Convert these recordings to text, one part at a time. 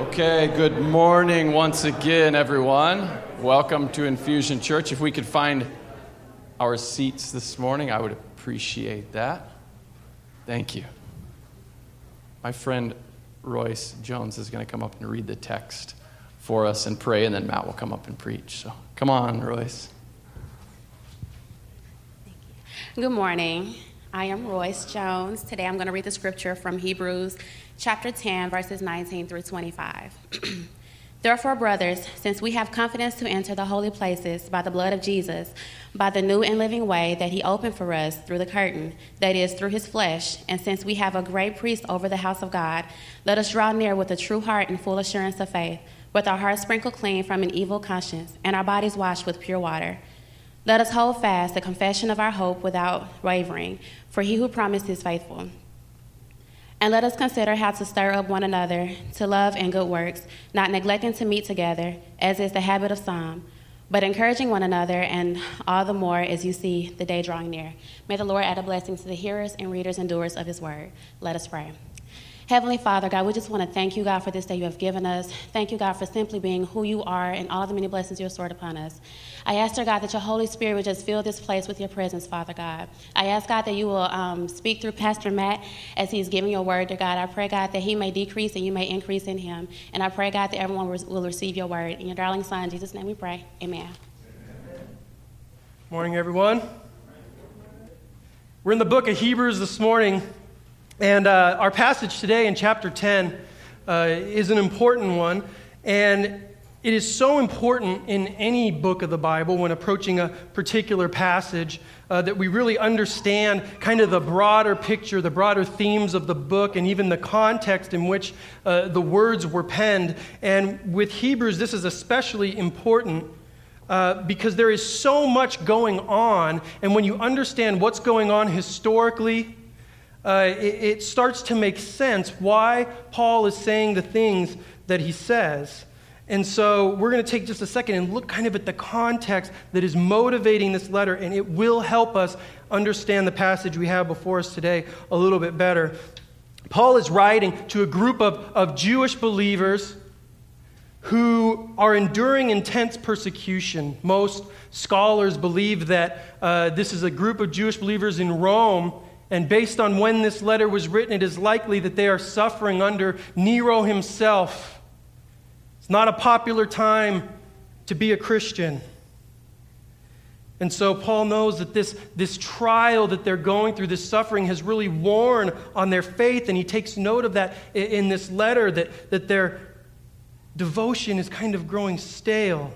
Okay, good morning once again, everyone. Welcome to Infusion Church. If we could find our seats this morning, I would appreciate that. Thank you. My friend Royce Jones is going to come up and read the text for us and pray, and then Matt will come up and preach. So come on, Royce. Good morning. I am Royce Jones. Today I'm going to read the scripture from Hebrews chapter 10, verses 19 through 25. Therefore, brothers, since we have confidence to enter the holy places by the blood of Jesus, by the new and living way that he opened for us through the curtain, that is, through his flesh, and since we have a great priest over the house of God, let us draw near with a true heart and full assurance of faith, with our hearts sprinkled clean from an evil conscience, and our bodies washed with pure water. Let us hold fast the confession of our hope without wavering, for he who promised is faithful. And let us consider how to stir up one another to love and good works, not neglecting to meet together, as is the habit of some, but encouraging one another, and all the more as you see the day drawing near. May the Lord add a blessing to the hearers and readers and doers of his word. Let us pray. Heavenly Father, God, we just want to thank you, God, for this day you have given us. Thank you, God, for simply being who you are and all the many blessings you have stored upon us. I ask, dear God, that your Holy Spirit would just fill this place with your presence, Father God. I ask, God, that you will um, speak through Pastor Matt as he's giving your word, dear God. I pray, God, that he may decrease and you may increase in him. And I pray, God, that everyone will receive your word. In your darling Son, Jesus' name we pray. Amen. Morning, everyone. We're in the book of Hebrews this morning. And uh, our passage today in chapter 10 uh, is an important one. And it is so important in any book of the Bible when approaching a particular passage uh, that we really understand kind of the broader picture, the broader themes of the book, and even the context in which uh, the words were penned. And with Hebrews, this is especially important. Uh, because there is so much going on, and when you understand what's going on historically, uh, it, it starts to make sense why Paul is saying the things that he says. And so we're going to take just a second and look kind of at the context that is motivating this letter, and it will help us understand the passage we have before us today a little bit better. Paul is writing to a group of, of Jewish believers who are enduring intense persecution. Most scholars believe that uh, this is a group of Jewish believers in Rome and based on when this letter was written, it is likely that they are suffering under Nero himself. It's not a popular time to be a Christian. And so Paul knows that this, this trial that they're going through, this suffering, has really worn on their faith. And he takes note of that in this letter that, that their devotion is kind of growing stale.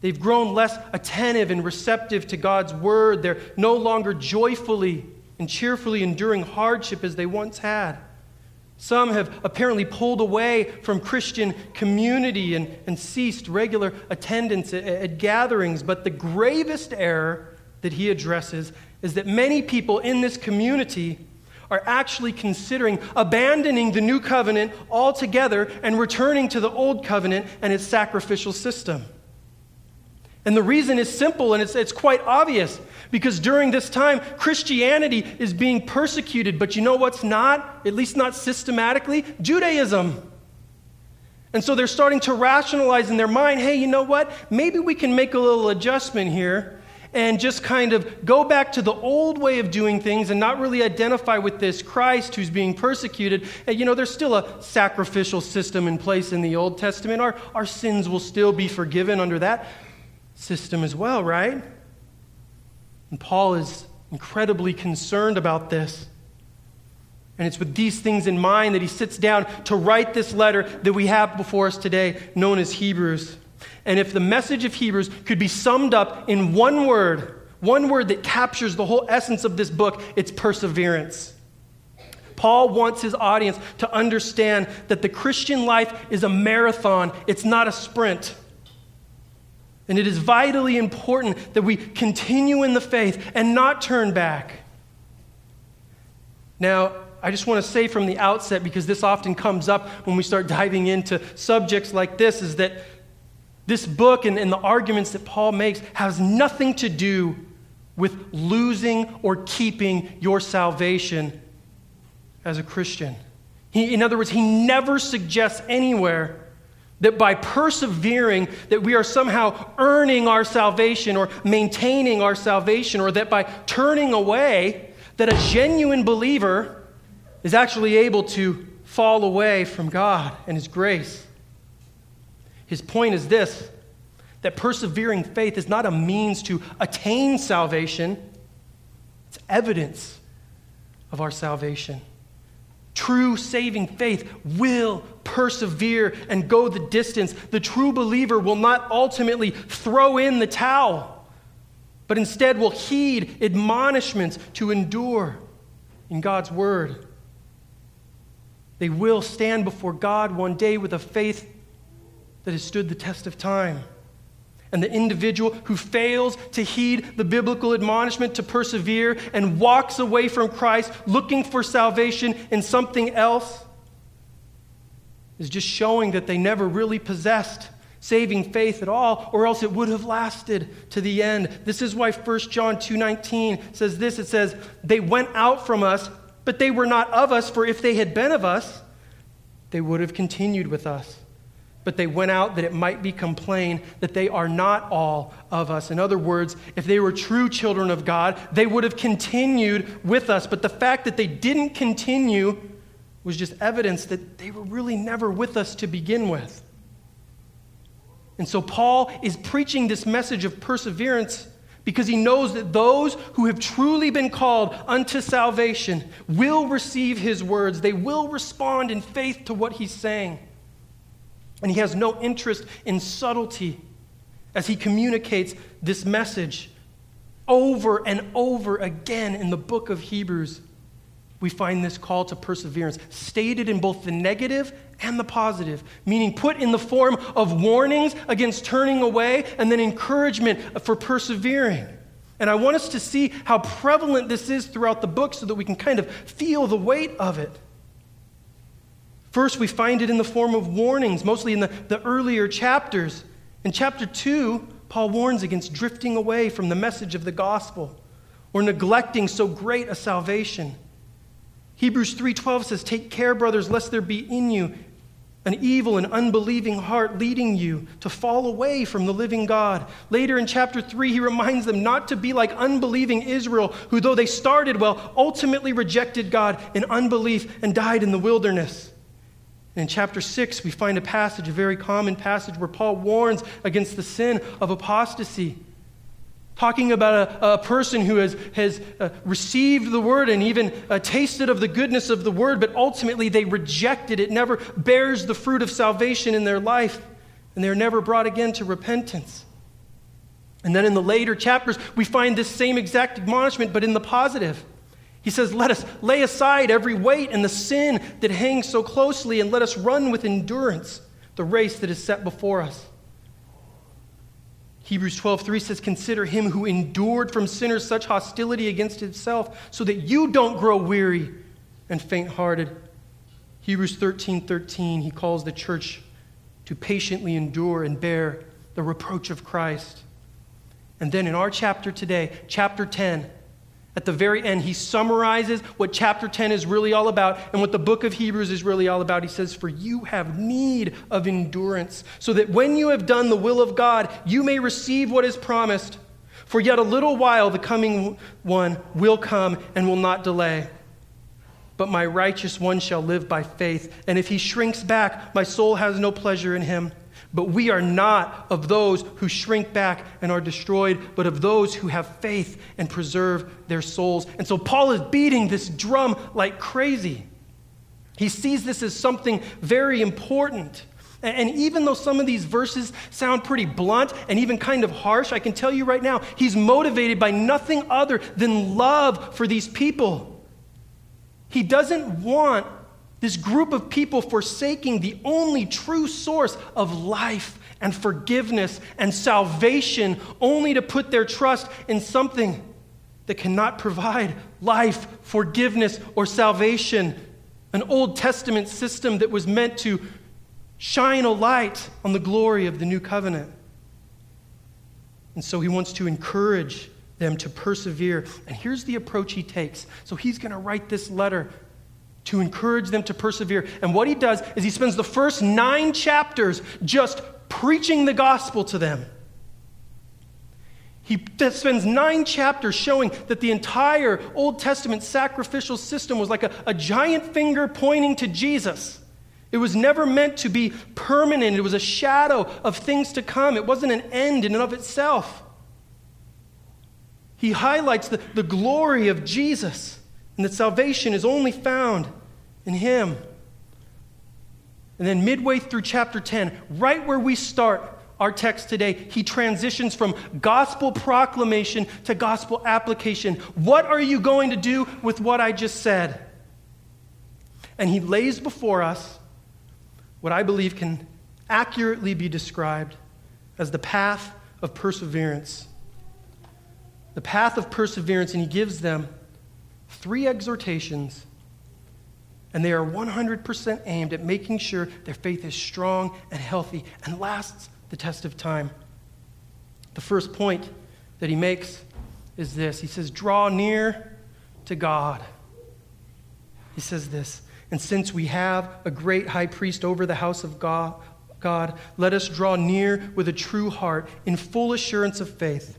They've grown less attentive and receptive to God's word. They're no longer joyfully and cheerfully enduring hardship as they once had. Some have apparently pulled away from Christian community and, and ceased regular attendance at, at gatherings. But the gravest error that he addresses is that many people in this community are actually considering abandoning the new covenant altogether and returning to the old covenant and its sacrificial system. And the reason is simple and it's, it's quite obvious. Because during this time, Christianity is being persecuted, but you know what's not? At least not systematically? Judaism. And so they're starting to rationalize in their mind hey, you know what? Maybe we can make a little adjustment here and just kind of go back to the old way of doing things and not really identify with this Christ who's being persecuted. And you know, there's still a sacrificial system in place in the Old Testament. Our, our sins will still be forgiven under that system as well, right? And Paul is incredibly concerned about this. And it's with these things in mind that he sits down to write this letter that we have before us today, known as Hebrews. And if the message of Hebrews could be summed up in one word, one word that captures the whole essence of this book, it's perseverance. Paul wants his audience to understand that the Christian life is a marathon, it's not a sprint. And it is vitally important that we continue in the faith and not turn back. Now, I just want to say from the outset, because this often comes up when we start diving into subjects like this, is that this book and, and the arguments that Paul makes has nothing to do with losing or keeping your salvation as a Christian. He, in other words, he never suggests anywhere that by persevering that we are somehow earning our salvation or maintaining our salvation or that by turning away that a genuine believer is actually able to fall away from God and his grace. His point is this that persevering faith is not a means to attain salvation, it's evidence of our salvation. True saving faith will persevere and go the distance. The true believer will not ultimately throw in the towel, but instead will heed admonishments to endure in God's word. They will stand before God one day with a faith that has stood the test of time. And the individual who fails to heed the biblical admonishment to persevere and walks away from Christ looking for salvation in something else is just showing that they never really possessed saving faith at all or else it would have lasted to the end. This is why 1 John 2:19 says this it says they went out from us but they were not of us for if they had been of us they would have continued with us but they went out that it might be complained that they are not all of us. In other words, if they were true children of God, they would have continued with us. But the fact that they didn't continue was just evidence that they were really never with us to begin with. And so Paul is preaching this message of perseverance because he knows that those who have truly been called unto salvation will receive his words. They will respond in faith to what he's saying. And he has no interest in subtlety as he communicates this message over and over again in the book of Hebrews. We find this call to perseverance stated in both the negative and the positive, meaning put in the form of warnings against turning away and then encouragement for persevering. And I want us to see how prevalent this is throughout the book so that we can kind of feel the weight of it. First, we find it in the form of warnings, mostly in the, the earlier chapters. In chapter 2, Paul warns against drifting away from the message of the gospel or neglecting so great a salvation. Hebrews 3:12 says, "Take care, brothers, lest there be in you an evil and unbelieving heart leading you to fall away from the living God." Later in chapter 3, he reminds them not to be like unbelieving Israel, who though they started well, ultimately rejected God in unbelief and died in the wilderness. In chapter 6, we find a passage, a very common passage, where Paul warns against the sin of apostasy. Talking about a, a person who has, has uh, received the word and even uh, tasted of the goodness of the word, but ultimately they reject it. It never bears the fruit of salvation in their life, and they're never brought again to repentance. And then in the later chapters, we find this same exact admonishment, but in the positive. He says, Let us lay aside every weight and the sin that hangs so closely, and let us run with endurance the race that is set before us. Hebrews 12:3 says, Consider him who endured from sinners such hostility against himself, so that you don't grow weary and faint hearted. Hebrews 13:13, 13, he calls the church to patiently endure and bear the reproach of Christ. And then in our chapter today, chapter 10, at the very end, he summarizes what chapter 10 is really all about and what the book of Hebrews is really all about. He says, For you have need of endurance, so that when you have done the will of God, you may receive what is promised. For yet a little while the coming one will come and will not delay. But my righteous one shall live by faith, and if he shrinks back, my soul has no pleasure in him. But we are not of those who shrink back and are destroyed, but of those who have faith and preserve their souls. And so Paul is beating this drum like crazy. He sees this as something very important. And even though some of these verses sound pretty blunt and even kind of harsh, I can tell you right now, he's motivated by nothing other than love for these people. He doesn't want this group of people forsaking the only true source of life and forgiveness and salvation, only to put their trust in something that cannot provide life, forgiveness, or salvation. An Old Testament system that was meant to shine a light on the glory of the new covenant. And so he wants to encourage them to persevere. And here's the approach he takes. So he's going to write this letter to encourage them to persevere. And what he does is he spends the first nine chapters just preaching the gospel to them. He spends nine chapters showing that the entire Old Testament sacrificial system was like a, a, giant finger pointing to Jesus. It was never meant to be permanent, it was a shadow of things to come. It wasn't an end in and of itself. He highlights the, the glory of Jesus and that salvation is only found in Him. And then, midway through chapter 10, right where we start, our text today, he transitions from gospel proclamation to gospel application. What are you going to do with what I just said? And he lays before us what I believe can accurately be described as the path of perseverance. The path of perseverance, and he gives them three exhortations, and they are 100% aimed at making sure their faith is strong and healthy and lasts the test of time. The first point that he makes is this He says, Draw near to God. He says this, and since we have a great high priest over the house of God, God, let us draw near with a true heart in full assurance of faith,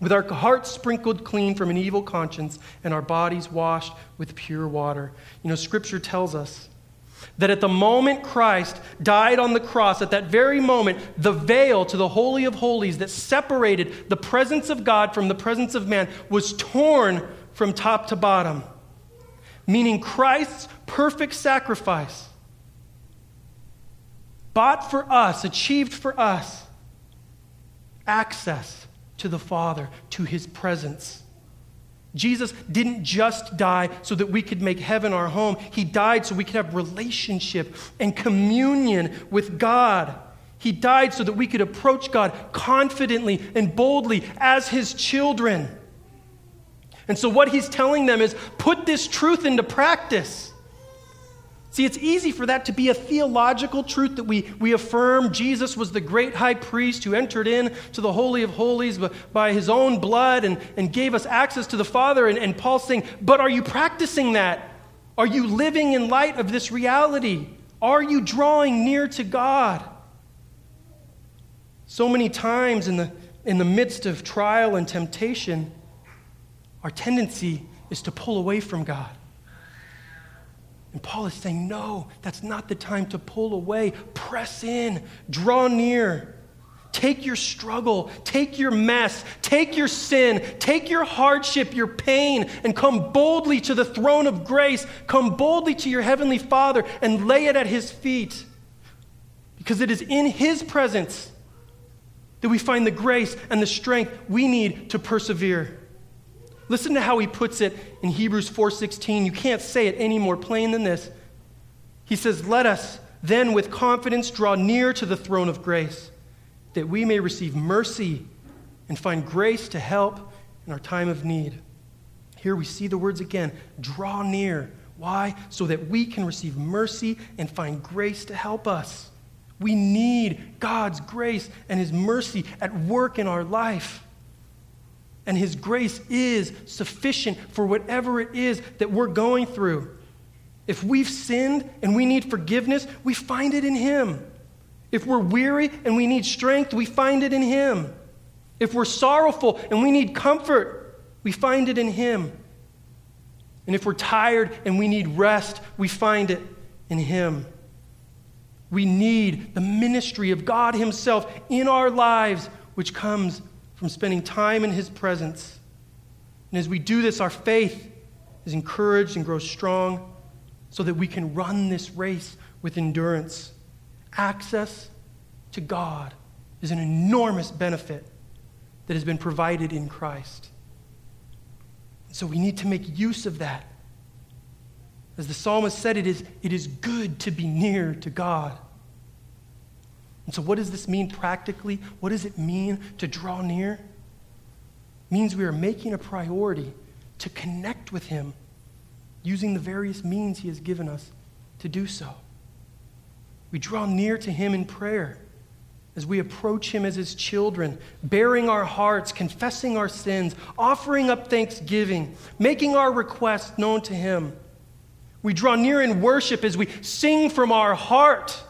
with our hearts sprinkled clean from an evil conscience and our bodies washed with pure water. You know, Scripture tells us that at the moment Christ died on the cross, at that very moment, the veil to the Holy of Holies that separated the presence of God from the presence of man was torn from top to bottom. Meaning Christ's perfect sacrifice, bought for us, achieved for us, access to the Father, to his presence. Jesus didn't just die so that we could make heaven our home. He died so we could have relationship and communion with God. He died so that we could approach God confidently and boldly as his children. And so, what he's telling them is put this truth into practice. See, it's easy for that to be a theological truth that we, we affirm Jesus was the great high priest who entered in to the Holy of Holies by his own blood and, and gave us access to the Father. And, and Paul's saying, but are you practicing that? Are you living in light of this reality? Are you drawing near to God? So many times in the, in the midst of trial and temptation, our tendency is to pull away from God. And Paul is saying, no, that's not the time to pull away. Press in, draw near. Take your struggle, take your mess, take your sin, take your hardship, your pain, and come boldly to the throne of grace. Come boldly to your heavenly Father and lay it at his feet. Because it is in his presence that we find the grace and the strength we need to persevere. Listen to how he puts it in Hebrews 4:16. You can't say it any more plain than this. He says, "Let us then with confidence draw near to the throne of grace, that we may receive mercy and find grace to help in our time of need." Here we see the words again, draw near. Why? So that we can receive mercy and find grace to help us. We need God's grace and his mercy at work in our life and His grace is sufficient for whatever it is that we're going through. If we've sinned and we need forgiveness, we find it in Him. If we're weary and we need strength, we find it in Him. If we're sorrowful and we need comfort, we find it in Him. And if we're tired and we need rest, we find it in Him. We need the ministry of God Himself in our lives, which comes from spending time in His presence. And as we do this, our faith is encouraged and grows strong so that we can run this race with endurance. Access to God is an enormous benefit that has been provided in Christ. So we need to make use of that. As the psalmist said, it is, it is good to be near to God. And so, what does this mean practically? What does it mean to draw near? It means we are making a priority to connect with Him using the various means He has given us to do so. We draw near to Him in prayer as we approach Him as His children, baring our hearts, confessing our sins, offering up thanksgiving, making our requests known to Him. We draw near in worship as we sing from our heart,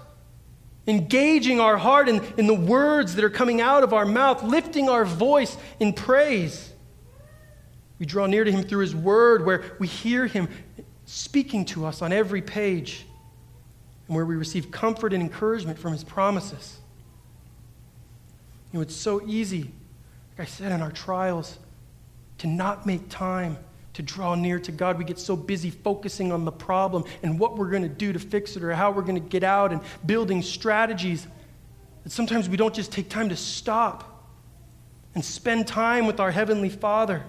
engaging our heart in, in the words that are coming out of our mouth, lifting our voice in praise. We draw near to Him through His Word, where we hear Him speaking to us on every page, and where we receive comfort and encouragement from His promises. You know, it's so easy, like I said, in our trials, to not make time to draw near to God. We get so busy focusing on the problem and what we're going to do to fix it or how we're going to get out and building strategies that sometimes we don't just take time to stop and spend time with our Heavenly Father.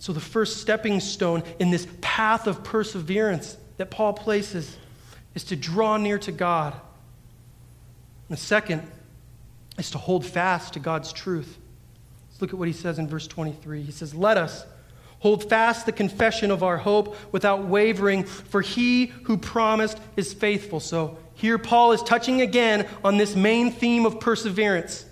So, the first stepping stone in this path of perseverance that Paul places is to draw near to God. And the second is to hold fast to God's truth. Let's look at what he says in verse 23. He says, Let us hold fast the confession of our hope without wavering, for he who promised is faithful. So here Paul is touching again on this main theme of perseverance.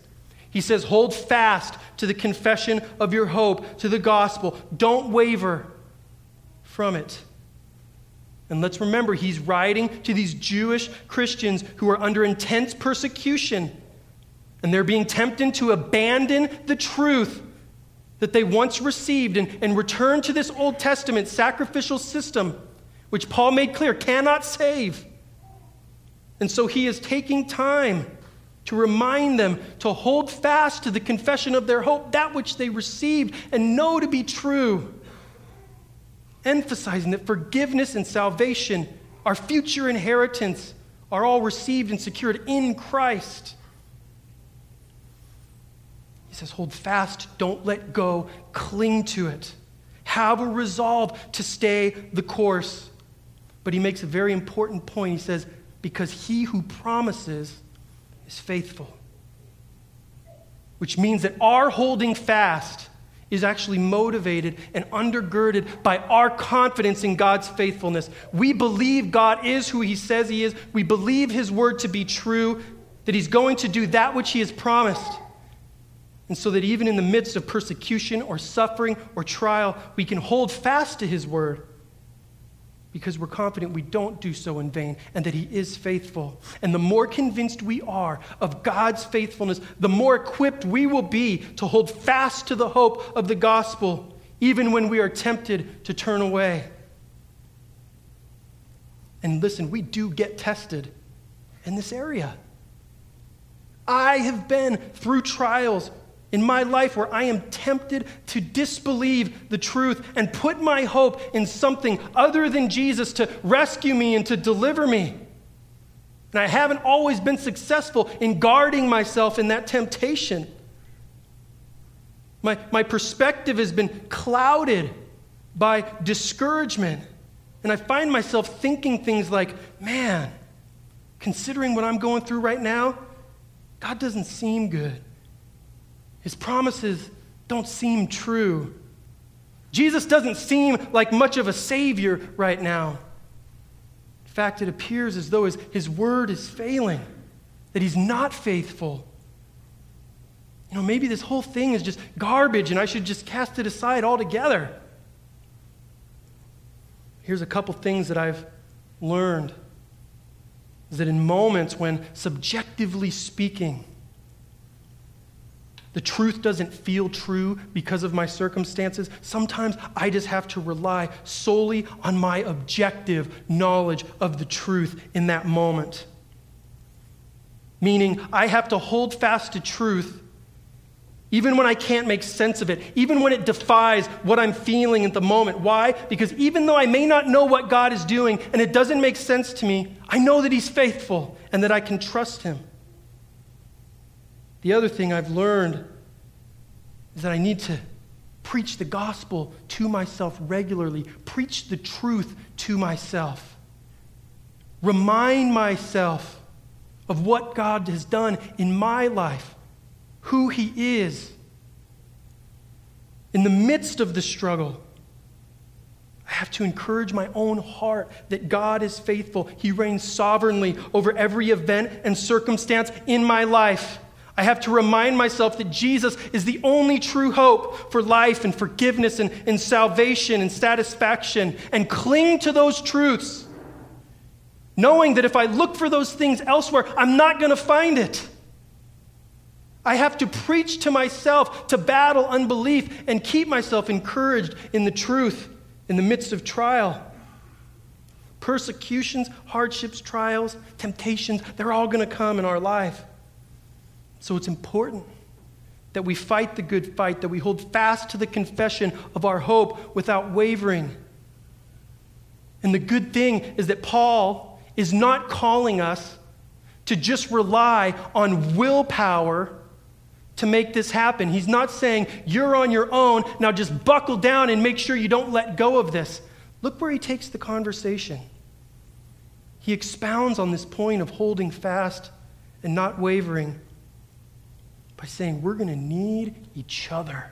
He says, Hold fast to the confession of your hope, to the gospel. Don't waver from it. And let's remember, he's writing to these Jewish Christians who are under intense persecution. And they're being tempted to abandon the truth that they once received and, and return to this Old Testament sacrificial system, which Paul made clear cannot save. And so he is taking time to remind them to hold fast to the confession of their hope, that which they received and know to be true. Emphasizing that forgiveness and salvation, our future inheritance, are all received and secured in Christ. He says, hold fast, don't let go, cling to it. Have a resolve to stay the course. But he makes a very important point. He says, because he who promises is faithful. Which means that our holding fast is actually motivated and undergirded by our confidence in God's faithfulness. We believe God is who he says he is. We believe his word to be true, that he's going to do that which he has promised. And so that even in the midst of persecution or suffering or trial, we can hold fast to His word because we're confident we don't do so in vain and that He is faithful. And the more convinced we are of God's faithfulness, the more equipped we will be to hold fast to the hope of the gospel, even when we are tempted to turn away. And listen, we do get tested in this area. I have been through trials in my life where I am tempted to disbelieve the truth and put my hope in something other than Jesus to rescue me and to deliver me. And I haven't always been successful in guarding myself in that temptation. My, my perspective has been clouded by discouragement. And I find myself thinking things like, man, considering what I'm going through right now, God doesn't seem good. His promises don't seem true. Jesus doesn't seem like much of a savior right now. In fact, it appears as though his, his word is failing, that he's not faithful. You know, maybe this whole thing is just garbage and I should just cast it aside altogether. Here's a couple things that I've learned is that in moments when, subjectively speaking, the truth doesn't feel true because of my circumstances. Sometimes I just have to rely solely on my objective knowledge of the truth in that moment. Meaning, I have to hold fast to truth even when I can't make sense of it, even when it defies what I'm feeling at the moment. Why? Because even though I may not know what God is doing and it doesn't make sense to me, I know that He's faithful and that I can trust Him. The other thing I've learned is that I need to preach the gospel to myself regularly, preach the truth to myself, remind myself of what God has done in my life, who He is. In the midst of the struggle, I have to encourage my own heart that God is faithful. He reigns sovereignly over every event and circumstance in my life. I have to remind myself that Jesus is the only true hope for life and forgiveness and, and salvation and satisfaction, and cling to those truths, knowing that if I look for those things elsewhere, I'm not going to find it. I have to preach to myself to battle unbelief and keep myself encouraged in the truth in the midst of trial. Persecutions, hardships, trials, temptations, they're all going to come in our life. So it's important that we fight the good fight, that we hold fast to the confession of our hope without wavering. And the good thing is that Paul is not calling us to just rely on willpower to make this happen. He's not saying, you're on your own, now just buckle down and make sure you don't let go of this. Look where he takes the conversation. He expounds on this point of holding fast and not wavering by saying we're going to need each other.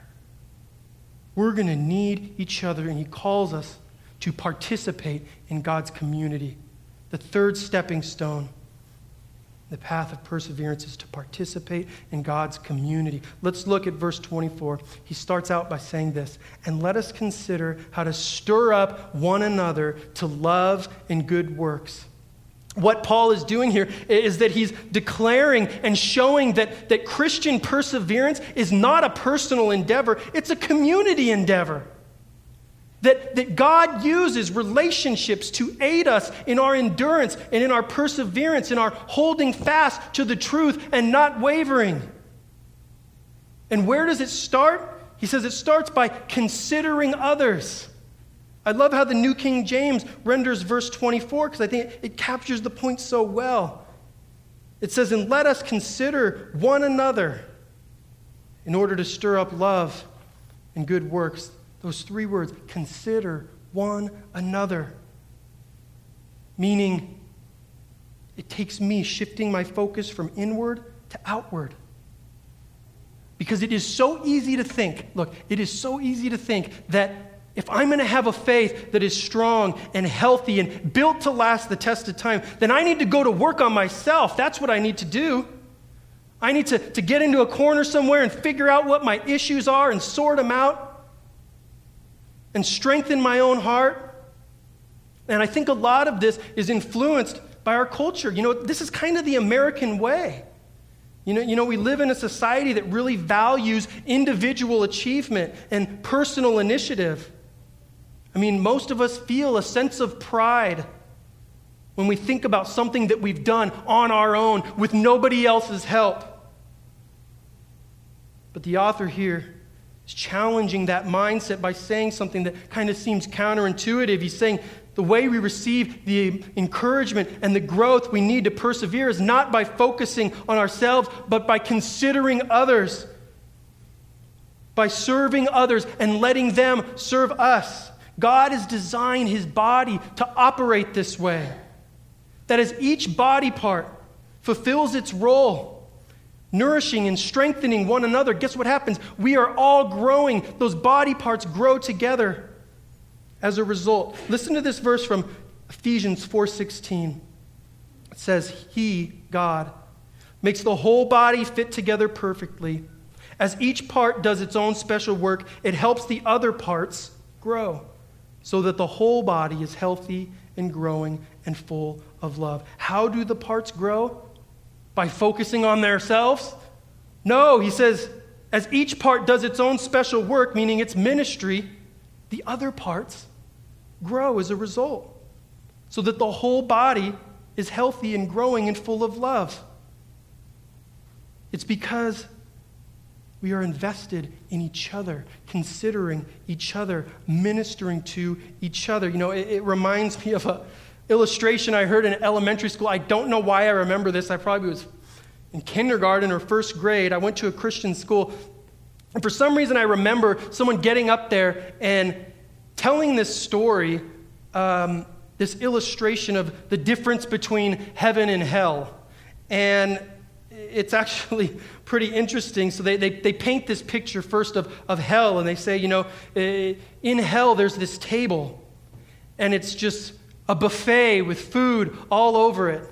We're going to need each other, and he calls us to participate in God's community. The third stepping stone, the path of perseverance, is to participate in God's community. Let's look at verse 24. He starts out by saying this And let us consider how to stir up one another to love and good works what Paul is doing here is that he's declaring and showing that, that Christian perseverance is not a personal endeavor, it's a community endeavor. That, that God uses relationships to aid us in our endurance and in our perseverance, in our holding fast to the truth and not wavering. And where does it start? He says it starts by considering others. I love how the New King James renders verse 24 because I think it captures the point so well. It says, And let us consider one another in order to stir up love and good works. Those three words, consider one another. Meaning, it takes me shifting my focus from inward to outward. Because it is so easy to think, look, it is so easy to think that if I'm going to have a faith that is strong and healthy and built to last the test of time, then I need to go to work on myself. That's what I need to do. I need to, to get into a corner somewhere and figure out what my issues are and sort them out and strengthen my own heart. And I think a lot of this is influenced by our culture. You know, this is kind of the American way. You know, you know, we live in a society that really values individual achievement and personal initiative. I mean, most of us feel a sense of pride when we think about something that we've done on our own with nobody else's help. But the author here is challenging that mindset by saying something that kind of seems counterintuitive. He's saying the way we receive the encouragement and the growth we need to persevere is not by focusing on ourselves, but by considering others, by serving others and letting them serve us. God has designed his body to operate this way. That as each body part fulfills its role, nourishing and strengthening one another, guess what happens? We are all growing. Those body parts grow together as a result. Listen to this verse from Ephesians 4:16. It says, "He, God, makes the whole body fit together perfectly. As each part does its own special work, it helps the other parts grow." So that the whole body is healthy and growing and full of love. How do the parts grow? By focusing on themselves? No, he says, as each part does its own special work, meaning its ministry, the other parts grow as a result, so that the whole body is healthy and growing and full of love. It's because we are invested in each other, considering each other, ministering to each other. You know, it, it reminds me of an illustration I heard in elementary school. I don't know why I remember this. I probably was in kindergarten or first grade. I went to a Christian school. And for some reason, I remember someone getting up there and telling this story, um, this illustration of the difference between heaven and hell. And it's actually pretty interesting. So they, they, they paint this picture first of, of hell, and they say, you know, eh, in hell there's this table, and it's just a buffet with food all over it.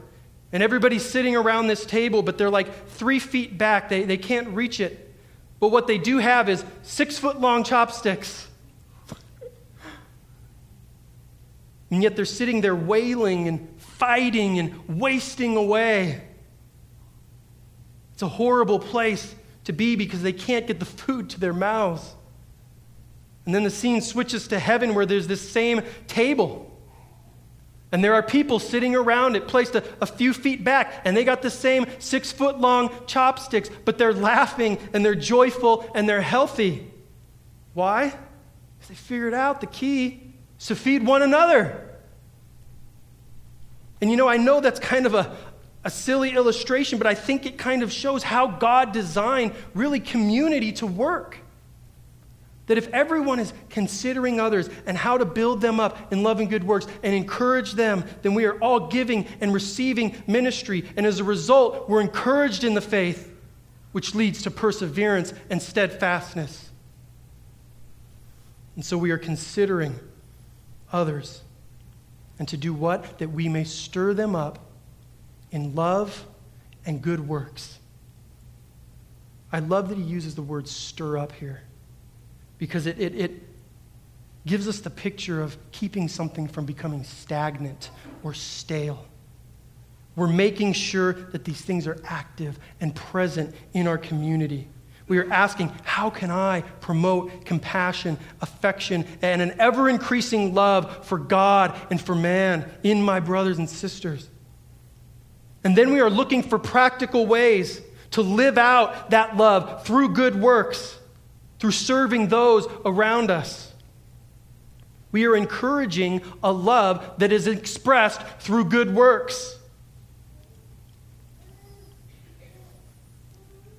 And everybody's sitting around this table, but they're like three feet back. They, they can't reach it. But what they do have is six foot long chopsticks. And yet they're sitting there wailing and fighting and wasting away. It's a horrible place to be because they can't get the food to their mouths. And then the scene switches to heaven where there's this same table. And there are people sitting around it, placed a, a, few feet back, and they got the same six foot long chopsticks, but they're laughing and they're joyful and they're healthy. Why? Because they figured out the key to feed one another. And you know, I know that's kind of a, a silly illustration, but I think it kind of shows how God designed really community to work. That if everyone is considering others and how to build them up in love and good works and encourage them, then we are all giving and receiving ministry. And as a result, we're encouraged in the faith, which leads to perseverance and steadfastness. And so we are considering others. And to do what? That we may stir them up in love and good works. I love that he uses the word stir up here because it, it, it gives us the picture of keeping something from becoming stagnant or stale. We're making sure that these things are active and present in our community. We are asking, how can I promote compassion, affection, and an ever increasing love for God and for man in my brothers and sisters? And then we are looking for practical ways to live out that love through good works through serving those around us. We are encouraging a love that is expressed through good works.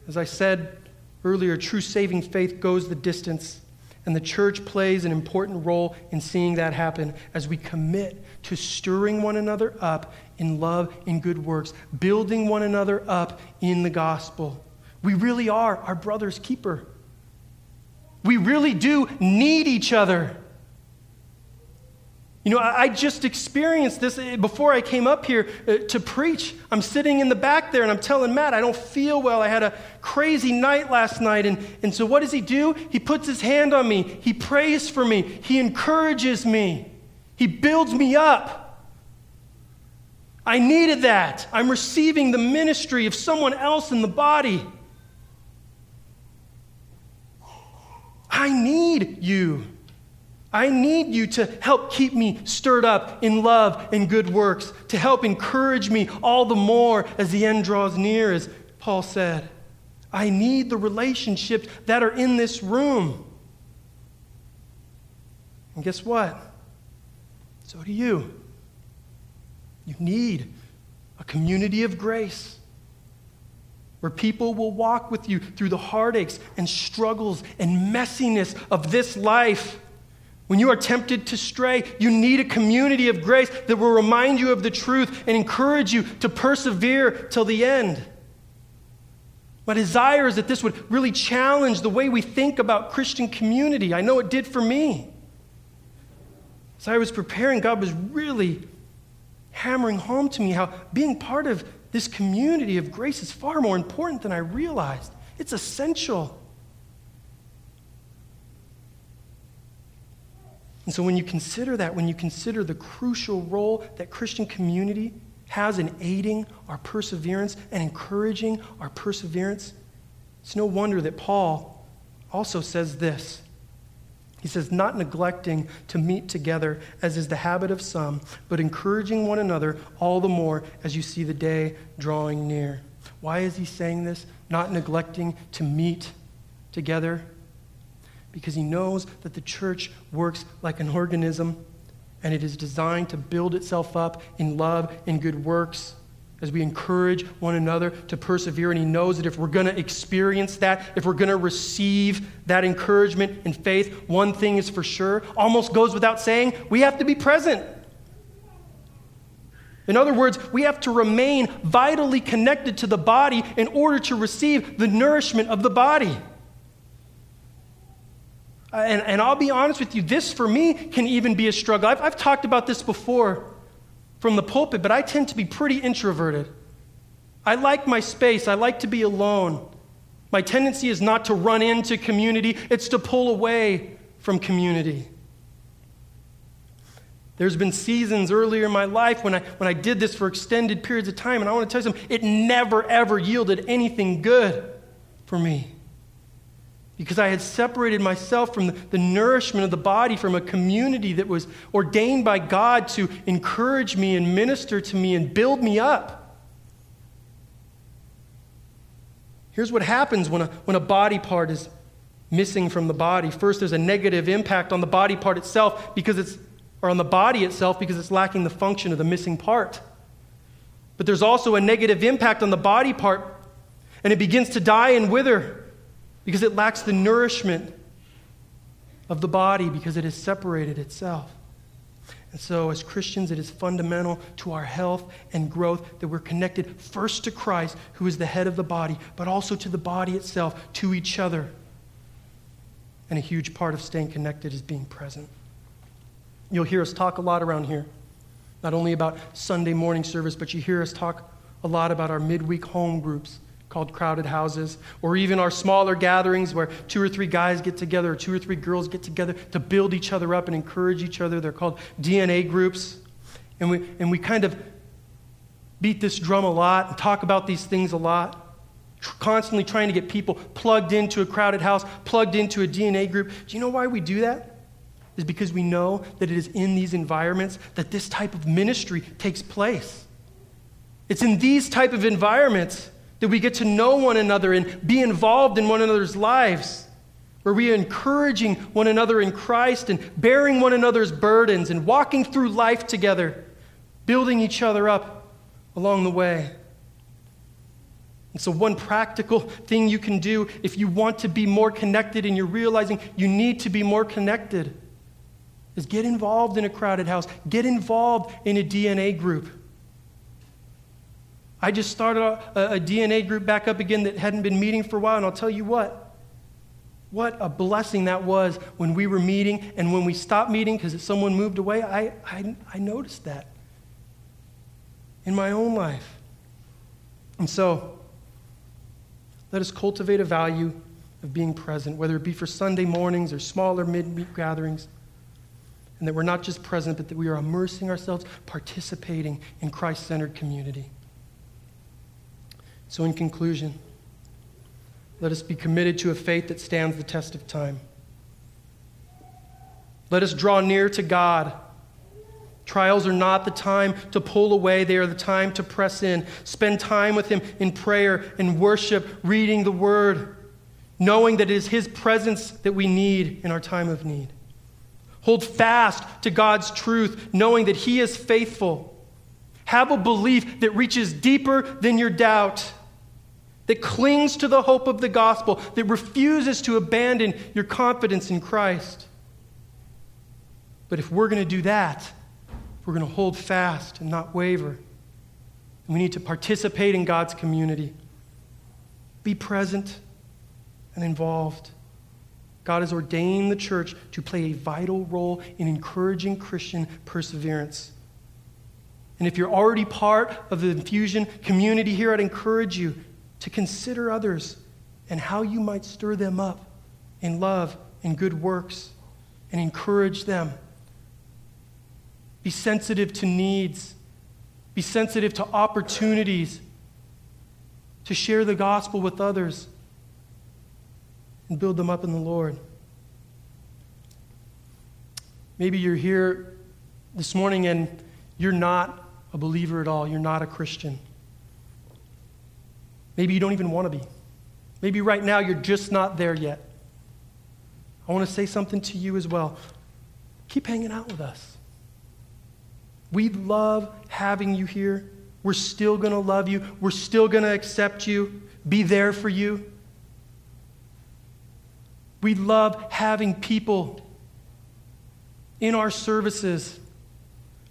As I said earlier, true saving faith goes the distance, and the church plays an important role in seeing that happen as we commit to stirring one another up in love and good works, building one another up in the gospel. We really are our brother's keeper. We really do need each other. You know, I, just experienced this eh, before I came up here uh, to preach. I'm sitting in the back there and I'm telling Matt, I don't feel well. I had a crazy night last night. And, and so, what does he do? He puts his hand on me, he prays for me, he encourages me, he builds me up. I needed that. I'm receiving the ministry of someone else in the body. I need you. I need you to help keep me stirred up in love and good works, to help encourage me all the more as the end draws near, as Paul said. I need the relationships that are in this room. And guess what? So do you. You need a community of grace where people will walk with you through the heartaches and struggles and messiness of this life. When you are tempted to stray, you need a community of grace that will remind you of the truth and encourage you to persevere till the end. My desire is that this would really challenge the way we think about Christian community. I know it did for me. As I was preparing, God was really hammering home to me how being part of this community of grace is far more important than I realized. It's essential. And so, when you consider that, when you consider the crucial role that Christian community has in aiding our perseverance and encouraging our perseverance, it's no wonder that Paul also says this he says, not neglecting to meet together, as is the habit of some, but encouraging one another all the more as you see the day drawing near. Why is he saying this? Not neglecting to meet together? Because he knows that the church works like an organism and it is designed to build itself up in love and good works as we encourage one another to persevere. And He knows that if we're going to experience that, if we're going to receive that encouragement and faith, one thing is for sure, almost goes without saying, we have to be present. In other words, we have to remain vitally connected to the body in order to receive the nourishment of the body. Uh, and, and I'll be honest with you, this for me can even be a struggle. I've, I've talked about this before from the pulpit, but I tend to be pretty introverted. I like my space. I like to be alone. My tendency is not to run into community, it's to pull away from community. There's been seasons earlier in my life when I, when I did this for extended periods of time, and I want to tell you something, it never, ever yielded anything good for me. Because I had separated myself from the, nourishment of the body, from a community that was ordained by God to encourage me and minister to me and build me up. Here's what happens when a, when a body part is missing from the body. First, there's a negative impact on the body part itself because it's, or on the body itself because it's lacking the function of the missing part. But there's also a negative impact on the body part, and it begins to die and wither because it lacks the nourishment of the body because it has separated itself. And so, as Christians, it is fundamental to our health and growth that we're connected first to Christ, who is the head of the body, but also to the body itself, to each other. And a huge part of staying connected is being present. You'll hear us talk a lot around here, not only about Sunday morning service, but you hear us talk a lot about our midweek home groups called crowded houses, or even our smaller gatherings where two or three guys get together or two or three girls get together to build each other up and encourage each other. They're called DNA groups. And we, and we kind of beat this drum a lot and talk about these things a lot, constantly trying to get people plugged into a crowded house, plugged into a DNA group. Do you know why we do that? Is because we know that it is in these environments that this type of ministry takes place. It's in these type of environments that we get to know one another and be involved in one another's lives, where we are encouraging one another in Christ and bearing one another's burdens and walking through life together, building each other up along the way. And so, one practical thing you can do if you want to be more connected and you're realizing you need to be more connected is get involved in a crowded house, get involved in a DNA group. I just started a, a, DNA group back up again that hadn't been meeting for a while, and I'll tell you what. What a blessing that was when we were meeting and when we stopped meeting because someone moved away. I, I, I noticed that in my own life. And so, let us cultivate a value of being present, whether it be for Sunday mornings or smaller mid-week gatherings. And that we're not just present, but that we are immersing ourselves, participating in Christ centered community. So, in conclusion, let us be committed to a faith that stands the test of time. Let us draw near to God. Trials are not the time to pull away, they are the time to press in. Spend time with Him in prayer, in worship, reading the Word, knowing that it is His presence that we need in our time of need. Hold fast to God's truth, knowing that He is faithful. Have a belief that reaches deeper than your doubt that clings to the hope of the gospel, that refuses to abandon your confidence in Christ. But if we're going to do that, we're going to hold fast and not waver, we need to participate in God's community, be present and involved. God has ordained the church to play a vital role in encouraging Christian perseverance. And if you're already part of the infusion community here, I'd encourage you to consider others and how you might stir them up in love and good works and encourage them. Be sensitive to needs, be sensitive to opportunities to share the gospel with others and build them up in the Lord. Maybe you're here this morning and you're not a believer at all, you're not a Christian. Maybe you don't even want to be. Maybe right now you're just not there yet. I want to say something to you as well. Keep hanging out with us. We love having you here. We're still going to love you. We're still going to accept you, be there for you. We love having people in our services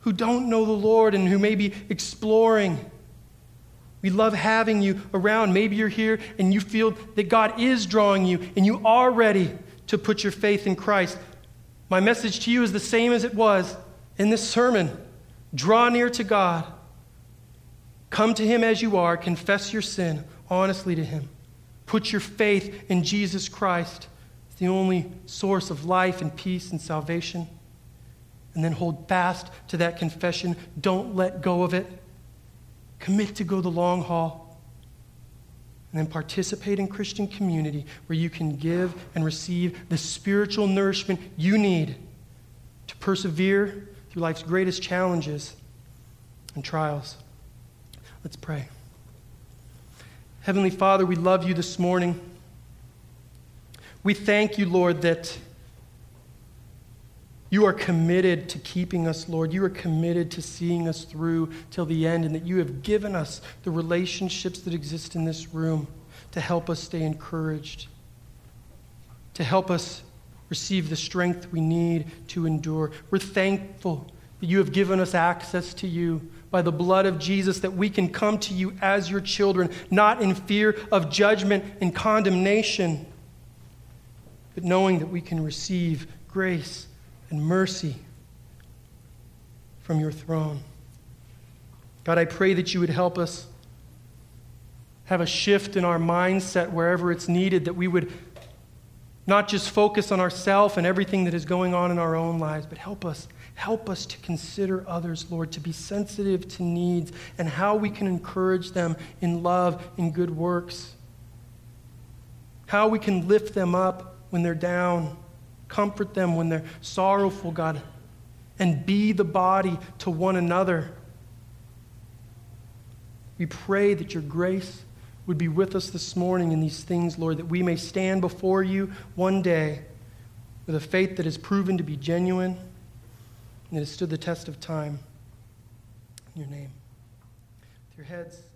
who don't know the Lord and who may be exploring we love having you around. Maybe you're here and you feel that God is drawing you and you are ready to put your faith in Christ. My message to you is the same as it was in this sermon draw near to God, Come to Him as you are, confess your sin honestly to Him. Put your faith in Jesus Christ. It's the only source of life and peace and salvation. And then hold fast to that confession. Don't let go of it. Commit to go the long haul. And then participate in Christian community where you can give and receive the spiritual nourishment you need to persevere through life's greatest challenges and trials. Let's pray. Heavenly Father, we love you this morning. We thank you, Lord, that you are committed to keeping us, Lord. You are committed to seeing us through till the end, and that you have given us the relationships that exist in this room to help us stay encouraged, to help us receive the strength we need to endure. We're thankful that you have given us access to you by the blood of Jesus, that we can come to you as your children, not in fear of judgment and condemnation, but knowing that we can receive grace and mercy from your throne. God, I pray that you would help us have a shift in our mindset wherever it's needed, that we would not just focus on ourselves and everything that is going on in our own lives, but help us. Help us to consider others, Lord, to be sensitive to needs and how we can encourage them in love and good works. How we can lift them up when they're down, comfort them when they're sorrowful, God, and be the body to one another. We pray that your grace would be with us this morning in these things, Lord, that we may stand before you one day with a faith that is proven to be genuine and that has stood the test of time. In your name. With your heads.